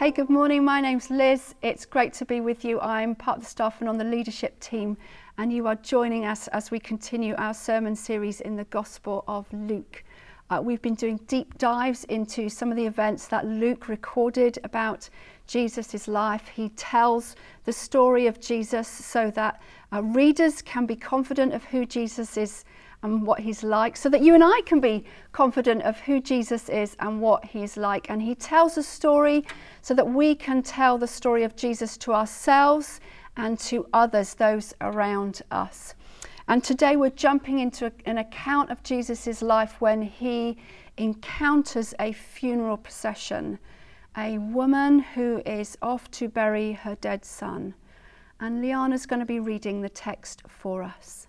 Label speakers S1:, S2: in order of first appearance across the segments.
S1: Hey, good morning. My name's Liz. It's great to be with you. I'm part of the staff and on the leadership team, and you are joining us as we continue our sermon series in the Gospel of Luke. Uh, we've been doing deep dives into some of the events that Luke recorded about Jesus' life. He tells the story of Jesus so that uh, readers can be confident of who Jesus is and what he's like, so that you and I can be confident of who Jesus is and what he's like. And he tells a story so that we can tell the story of Jesus to ourselves and to others, those around us. And today we're jumping into an account of Jesus' life when he encounters a funeral procession, a woman who is off to bury her dead son. And Liana's going to be reading the text for us.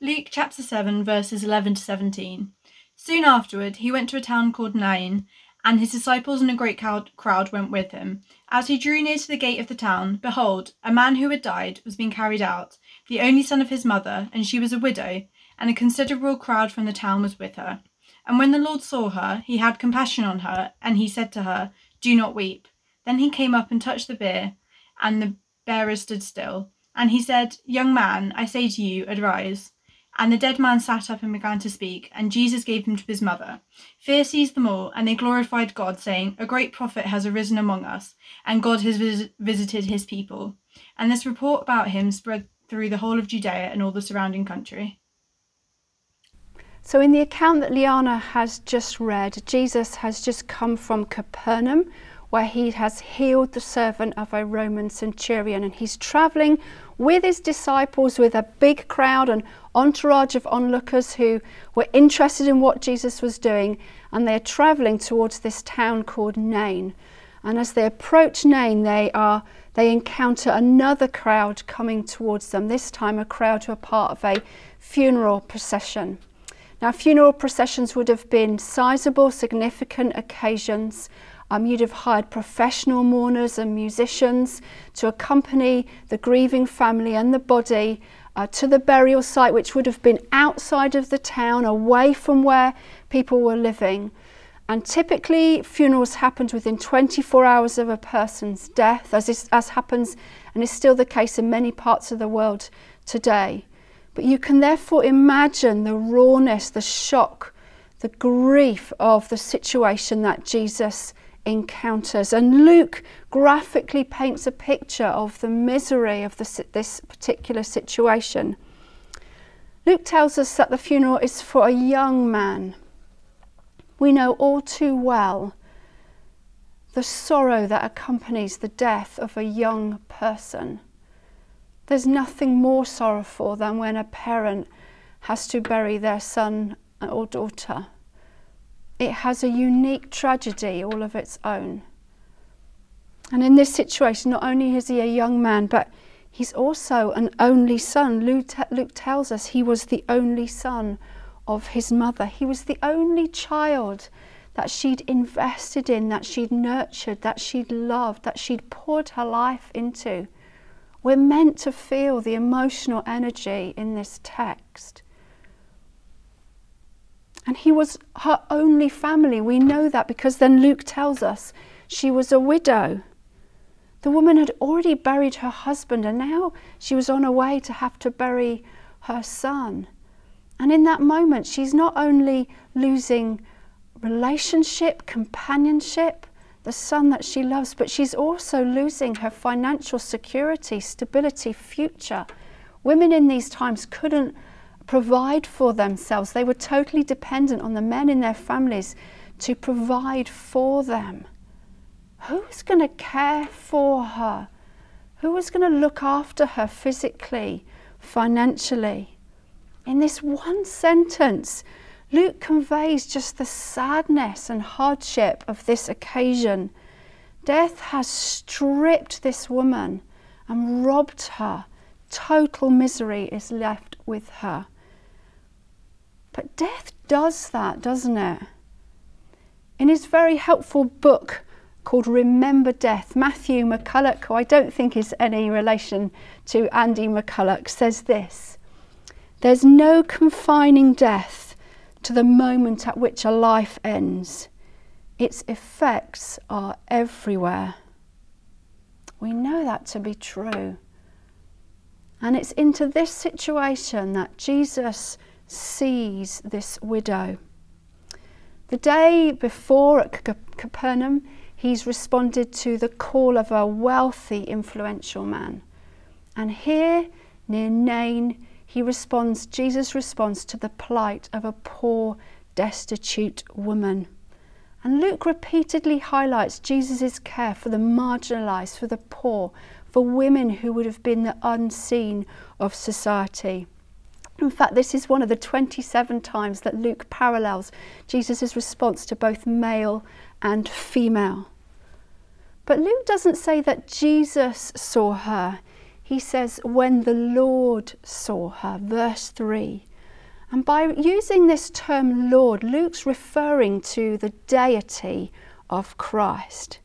S2: Luke chapter 7, verses 11 to 17. Soon afterward, he went to a town called Nain, and his disciples and a great crowd went with him. As he drew near to the gate of the town, behold, a man who had died was being carried out, the only son of his mother, and she was a widow, and a considerable crowd from the town was with her. And when the Lord saw her, he had compassion on her, and he said to her, Do not weep. Then he came up and touched the bier, and the bearer stood still. And he said, Young man, I say to you, arise. And the dead man sat up and began to speak, and Jesus gave him to his mother. Fear seized them all, and they glorified God, saying, A great prophet has arisen among us, and God has vis- visited his people. And this report about him spread through the whole of Judea and all the surrounding country.
S1: So, in the account that Liana has just read, Jesus has just come from Capernaum, where he has healed the servant of a Roman centurion, and he's traveling with his disciples, with a big crowd and entourage of onlookers who were interested in what Jesus was doing, and they're traveling towards this town called Nain. And as they approach Nain, they are they encounter another crowd coming towards them. This time, a crowd who are part of a funeral procession. Now, funeral processions would have been sizable, significant occasions. Um, you'd have hired professional mourners and musicians to accompany the grieving family and the body uh, to the burial site, which would have been outside of the town, away from where people were living. And typically, funerals happened within 24 hours of a person's death, as, is, as happens and is still the case in many parts of the world today. But you can therefore imagine the rawness, the shock, the grief of the situation that Jesus encounters. And Luke graphically paints a picture of the misery of the, this particular situation. Luke tells us that the funeral is for a young man. We know all too well the sorrow that accompanies the death of a young person. There's nothing more sorrowful than when a parent has to bury their son or daughter it has a unique tragedy all of its own. And in this situation, not only is he a young man, but he's also an only son. Luke, Luke, tells us he was the only son of his mother. He was the only child that she'd invested in, that she'd nurtured, that she'd loved, that she'd poured her life into. We're meant to feel the emotional energy in this text. And he was her only family. We know that because then Luke tells us she was a widow. The woman had already buried her husband and now she was on her way to have to bury her son. And in that moment, she's not only losing relationship, companionship, the son that she loves, but she's also losing her financial security, stability, future. Women in these times couldn't provide for themselves. They were totally dependent on the men in their families to provide for them. Who was going to care for her? Who was going to look after her physically, financially? In this one sentence, Luke conveys just the sadness and hardship of this occasion. Death has stripped this woman and robbed her. Total misery is left with her. But death does that, doesn't it? In his very helpful book called Remember Death, Matthew McCullough, who I don't think is any relation to Andy McCulloch, says this There's no confining death to the moment at which a life ends. its effects are everywhere. We know that to be true. And it's into this situation that Jesus sees this widow. The day before at Capernaum, he's responded to the call of a wealthy, influential man. And here, near Nain, he responds, Jesus responds to the plight of a poor, destitute woman. And Luke repeatedly highlights Jesus' care for the marginalised, for the poor, for women who would have been the unseen of society. In fact, this is one of the 27 times that Luke parallels Jesus' response to both male and female. But Luke doesn't say that Jesus saw her. He says, when the Lord saw her, verse 3. And by using this term Lord, Luke's referring to the deity of Christ.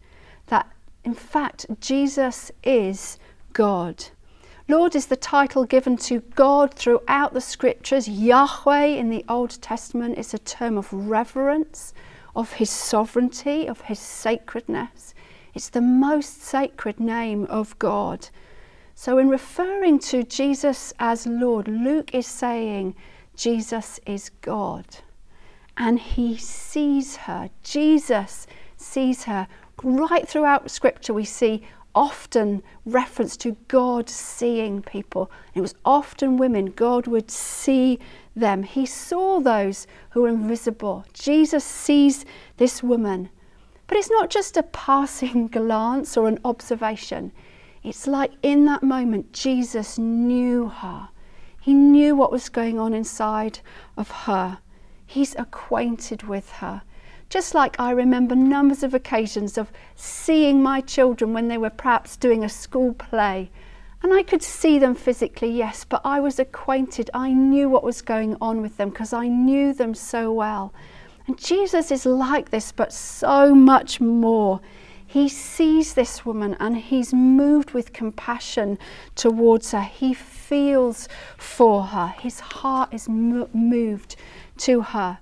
S1: That in fact, Jesus is God. Lord is the title given to God throughout the scriptures. Yahweh in the Old Testament is a term of reverence, of his sovereignty, of his sacredness. It's the most sacred name of God. So, in referring to Jesus as Lord, Luke is saying Jesus is God. And he sees her. Jesus sees her. Right throughout Scripture, we see often reference to God seeing people. It was often women. God would see them. He saw those who were invisible. Jesus sees this woman. But it's not just a passing glance or an observation. It's like in that moment, Jesus knew her. He knew what was going on inside of her. He's acquainted with her. Just like I remember numbers of occasions of seeing my children when they were perhaps doing a school play. And I could see them physically, yes, but I was acquainted. I knew what was going on with them because I knew them so well. And Jesus is like this, but so much more. He sees this woman and he's moved with compassion towards her. He feels for her. His heart is moved to her.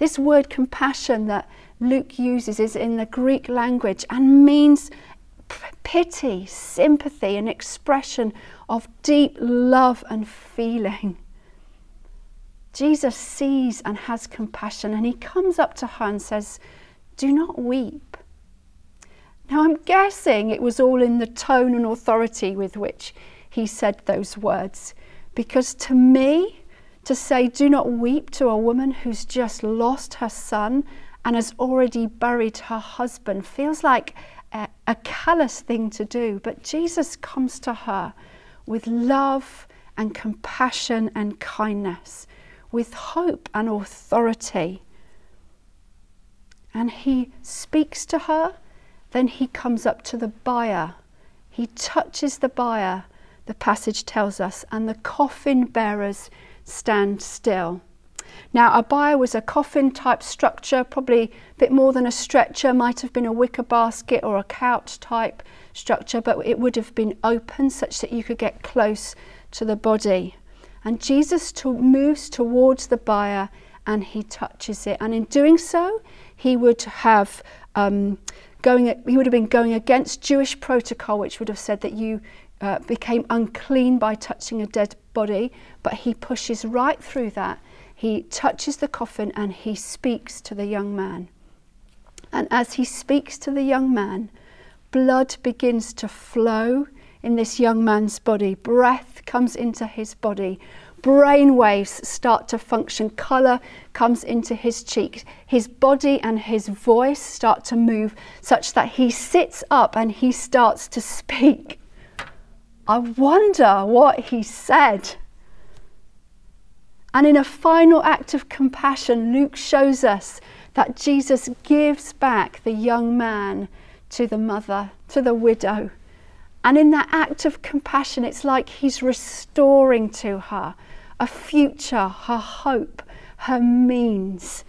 S1: This word compassion that Luke uses is in the Greek language and means pity, sympathy, an expression of deep love and feeling. Jesus sees and has compassion, and he comes up to her and says, Do not weep. Now, I'm guessing it was all in the tone and authority with which he said those words, because to me, to say, Do not weep to a woman who's just lost her son and has already buried her husband feels like a, a callous thing to do. But Jesus comes to her with love and compassion and kindness, with hope and authority. And he speaks to her, then he comes up to the buyer. He touches the buyer, the passage tells us, and the coffin bearers stand still. Now, a bier was a coffin type structure, probably a bit more than a stretcher, might have been a wicker basket or a couch type structure, but it would have been open such that you could get close to the body. And Jesus to- moves towards the bier and he touches it. And in doing so, he would have um, going. He would have been going against Jewish protocol, which would have said that you uh, became unclean by touching a dead body, but he pushes right through that. He touches the coffin and he speaks to the young man. And as he speaks to the young man, blood begins to flow in this young man's body. Breath comes into his body. Brain waves start to function. Colour comes into his cheeks. His body and his voice start to move such that he sits up and he starts to speak. I wonder what he said. And in a final act of compassion, Luke shows us that Jesus gives back the young man to the mother, to the widow. And in that act of compassion, it's like he's restoring to her a future, her hope, her means,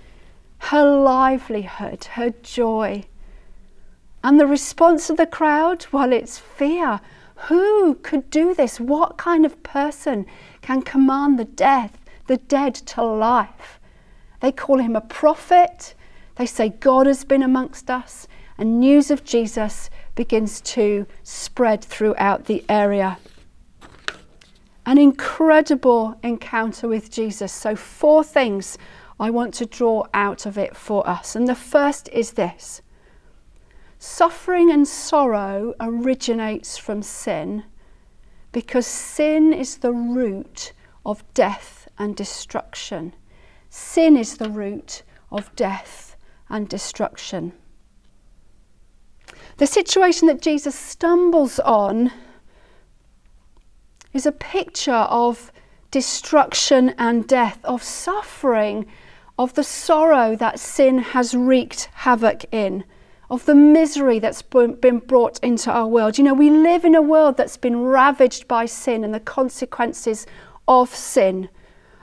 S1: her livelihood, her joy. And the response of the crowd, well, it's fear. Who could do this? What kind of person can command the death, the dead to life? They call him a prophet. They say God has been amongst us, and news of Jesus begins to spread throughout the area. An incredible encounter with Jesus. So, four things I want to draw out of it for us. And the first is this suffering and sorrow originates from sin because sin is the root of death and destruction. Sin is the root of death and destruction. The situation that Jesus stumbles on is a picture of destruction and death, of suffering, of the sorrow that sin has wreaked havoc in, of the misery that's been brought into our world. You know, we live in a world that's been ravaged by sin and the consequences of sin,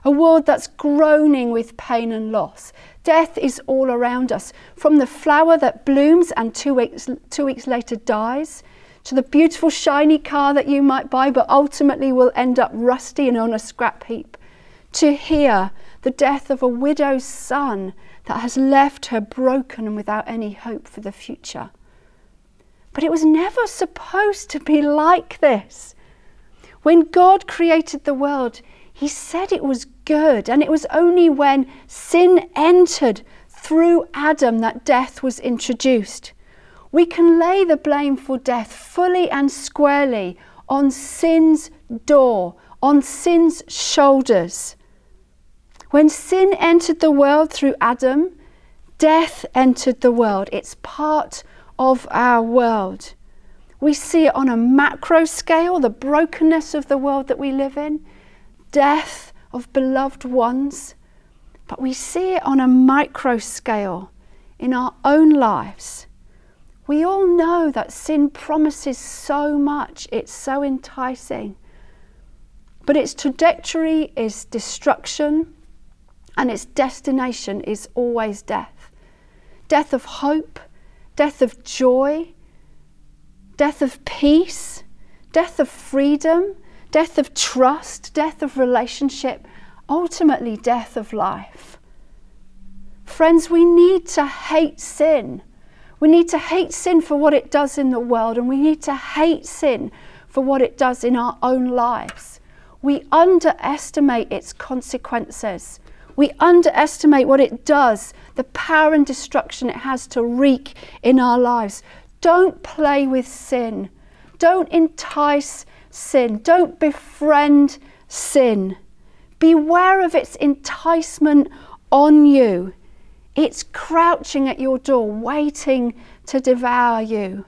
S1: a world that's groaning with pain and loss. Death is all around us, from the flower that blooms and two weeks, two weeks later dies, to the beautiful shiny car that you might buy but ultimately will end up rusty and on a scrap heap, to here the death of a widow's son that has left her broken and without any hope for the future. But it was never supposed to be like this. When God created the world, He said it was good, and it was only when sin entered through Adam that death was introduced. We can lay the blame for death fully and squarely on sin's door, on sin's shoulders. When sin entered the world through Adam, death entered the world. It's part of our world. We see it on a macro scale, the brokenness of the world that we live in, death of beloved ones. But we see it on a micro scale in our own lives. We all know that sin promises so much, it's so enticing. But its trajectory is destruction, and its destination is always death death of hope, death of joy, death of peace, death of freedom, death of trust, death of relationship, ultimately, death of life. Friends, we need to hate sin. We need to hate sin for what it does in the world, and we need to hate sin for what it does in our own lives. We underestimate its consequences. We underestimate what it does, the power and destruction it has to wreak in our lives. Don't play with sin. Don't entice sin. Don't befriend sin. Beware of its enticement on you. It's crouching at your door, waiting to devour you.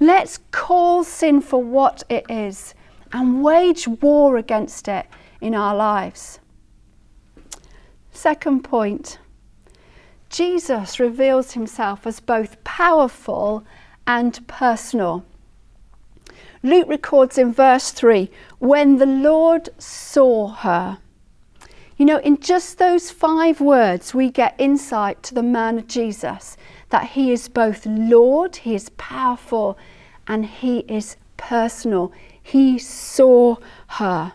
S1: Let's call sin for what it is and wage war against it in our lives. Second point Jesus reveals himself as both powerful and personal. Luke records in verse 3 when the Lord saw her. You know, in just those five words, we get insight to the man Jesus that he is both Lord, he is powerful, and he is personal. He saw her.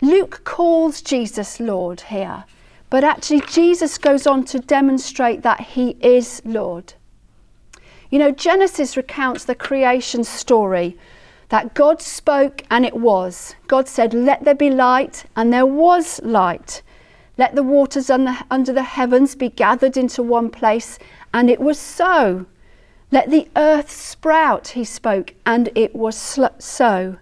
S1: Luke calls Jesus Lord here. But actually, Jesus goes on to demonstrate that he is Lord. You know, Genesis recounts the creation story that God spoke and it was. God said, Let there be light, and there was light. Let the waters under the heavens be gathered into one place, and it was so. Let the earth sprout, he spoke, and it was so.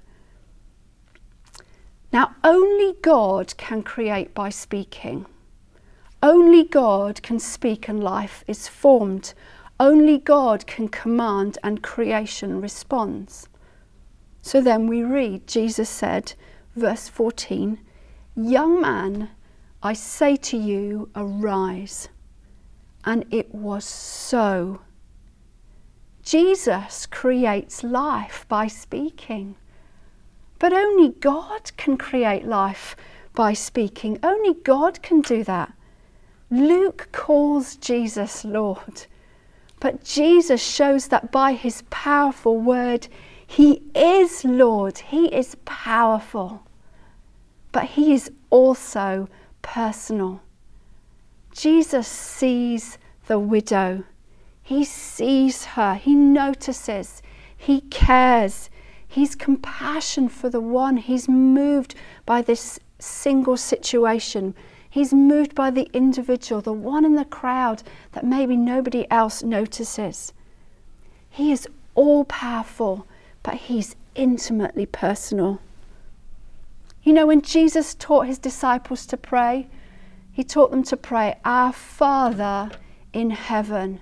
S1: Now, only God can create by speaking. Only God can speak and life is formed. Only God can command and creation responds. So then we read, Jesus said, verse 14, Young man, I say to you, arise. And it was so. Jesus creates life by speaking. But only God can create life by speaking. Only God can do that. Luke calls Jesus Lord, but Jesus shows that by his powerful word, he is Lord, he is powerful, but he is also personal. Jesus sees the widow. He sees her. He notices. He cares. He's compassion for the one. He's moved by this single situation. He's moved by the individual, the one in the crowd that maybe nobody else notices. He is all powerful, but he's intimately personal. You know, when Jesus taught his disciples to pray, he taught them to pray, Our Father in heaven.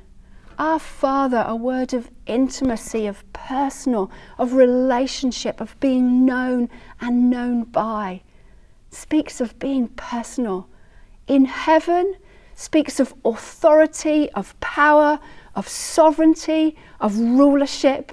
S1: Our Father, a word of intimacy, of personal, of relationship, of being known and known by, speaks of being personal. In heaven, speaks of authority, of power, of sovereignty, of rulership.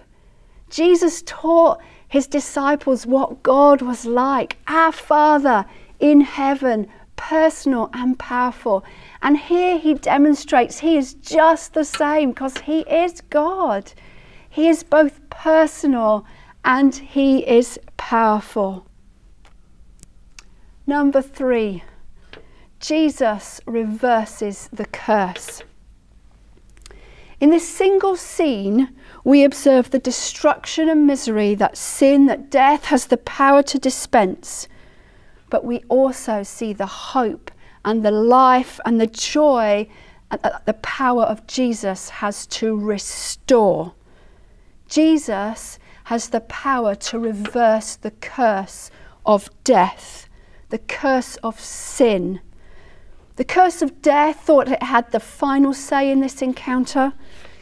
S1: Jesus taught his disciples what God was like, our Father in heaven, personal and powerful. And here he demonstrates he is just the same because he is God. He is both personal and he is powerful. Number three, Jesus reverses the curse. In this single scene, we observe the destruction and misery that sin, that death has the power to dispense. But we also see the hope and the life and the joy that uh, the power of Jesus has to restore. Jesus has the power to reverse the curse of death, the curse of sin. The curse of death thought it had the final say in this encounter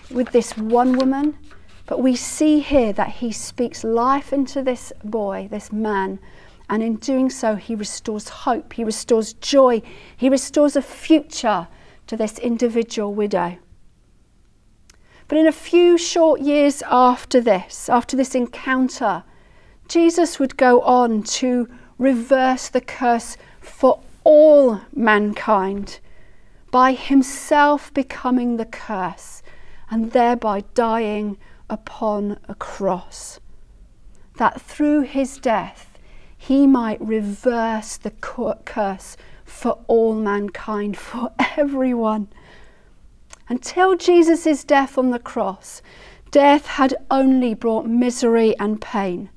S1: with this one woman, but we see here that he speaks life into this boy, this man, and in doing so, he restores hope, he restores joy, he restores a future to this individual widow. But in a few short years after this, after this encounter, Jesus would go on to reverse the curse for all mankind by himself becoming the curse and thereby dying upon a cross. That through his death he might reverse the curse for all mankind, for everyone. Until Jesus' death on the cross, death had only brought misery and pain.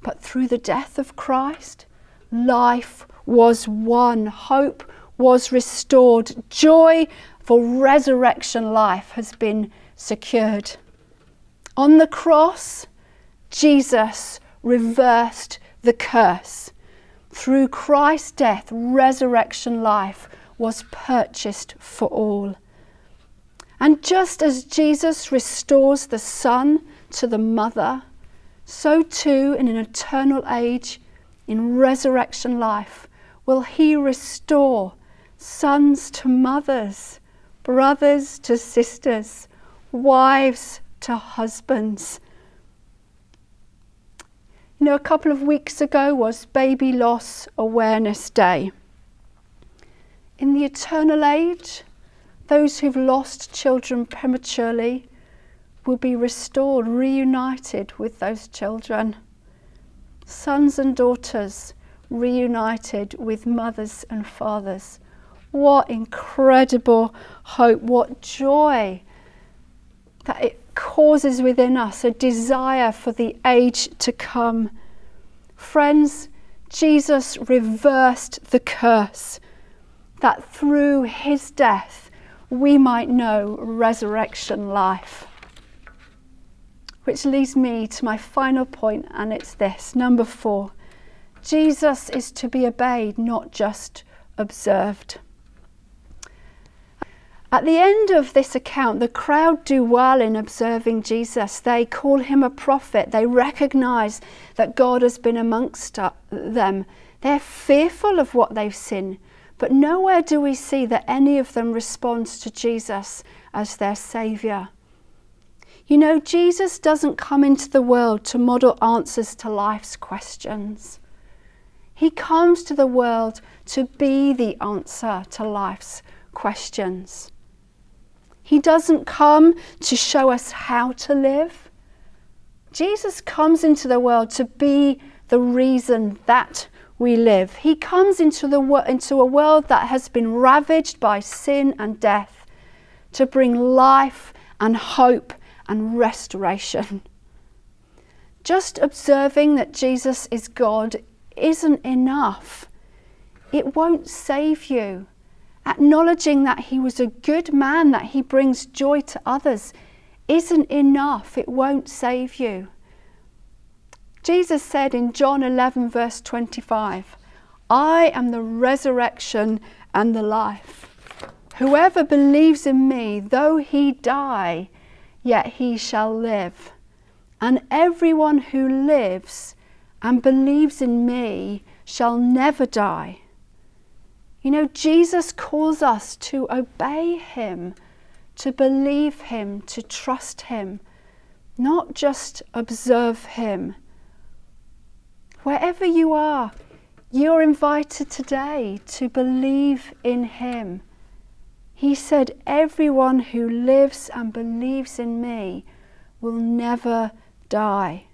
S1: But through the death of Christ, life was won, hope was restored, joy for resurrection life has been secured. On the cross, Jesus reversed the curse. Through Christ's death, resurrection life was purchased for all. And just as Jesus restores the son to the mother, so too in an eternal age, in resurrection life, will he restore sons to mothers, brothers to sisters, wives to husbands. You know, a couple of weeks ago was Baby Loss Awareness Day. In the eternal age, those who've lost children prematurely will be restored, reunited with those children. Sons and daughters reunited with mothers and fathers. What incredible hope, what joy that it causes within us a desire for the age to come. Friends, Jesus reversed the curse that through his death we might know resurrection life. Which leads me to my final point, and it's this number four Jesus is to be obeyed, not just observed. At the end of this account, the crowd do well in observing Jesus. They call him a prophet. They recognize that God has been amongst them. They're fearful of what they've seen, but nowhere do we see that any of them responds to Jesus as their Saviour. You know, Jesus doesn't come into the world to model answers to life's questions. He comes to the world to be the answer to life's questions. He doesn't come to show us how to live. Jesus comes into the world to be the reason that we live. He comes into, the, into a world that has been ravaged by sin and death to bring life and hope and restoration. Just observing that Jesus is God isn't enough. It won't save you. Acknowledging that he was a good man, that he brings joy to others, isn't enough. It won't save you. Jesus said in John 11, verse 25, I am the resurrection and the life. Whoever believes in me, though he die, yet he shall live. And everyone who lives and believes in me shall never die. You know, Jesus calls us to obey him, to believe him, to trust him, not just observe him. Wherever you are, you're invited today to believe in Him. He said, Everyone who lives and believes in me will never die.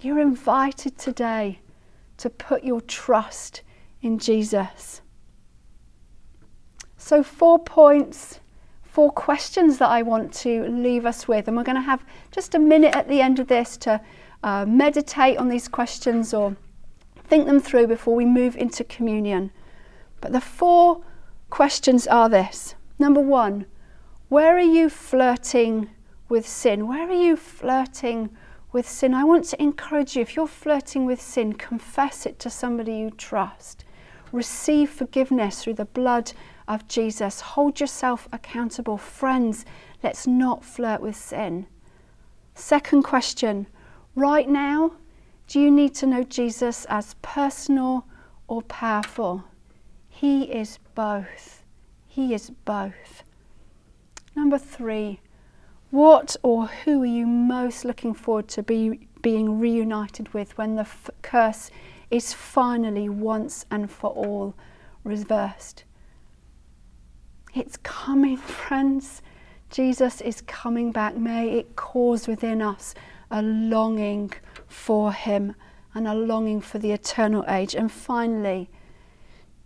S1: You're invited today to put your trust in Jesus. So, four points, four questions that I want to leave us with. And we're going to have just a minute at the end of this to uh, meditate on these questions or think them through before we move into communion. But the four questions are this number one, where are you flirting with sin? Where are you flirting with sin? I want to encourage you if you're flirting with sin, confess it to somebody you trust. Receive forgiveness through the blood of Jesus. Hold yourself accountable. Friends, let's not flirt with sin. Second question Right now, do you need to know Jesus as personal or powerful? He is both. He is both. Number three, what or who are you most looking forward to be, being reunited with when the f- curse is finally once and for all reversed? It's coming, friends. Jesus is coming back. May it cause within us a longing for Him and a longing for the eternal age. And finally,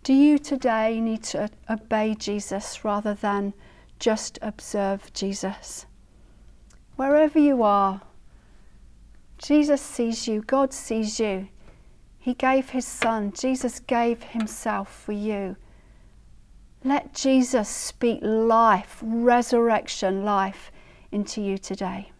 S1: do you today need to obey Jesus rather than just observe Jesus? Wherever you are, Jesus sees you, God sees you. He gave His Son, Jesus gave Himself for you. Let Jesus speak life, resurrection life into you today.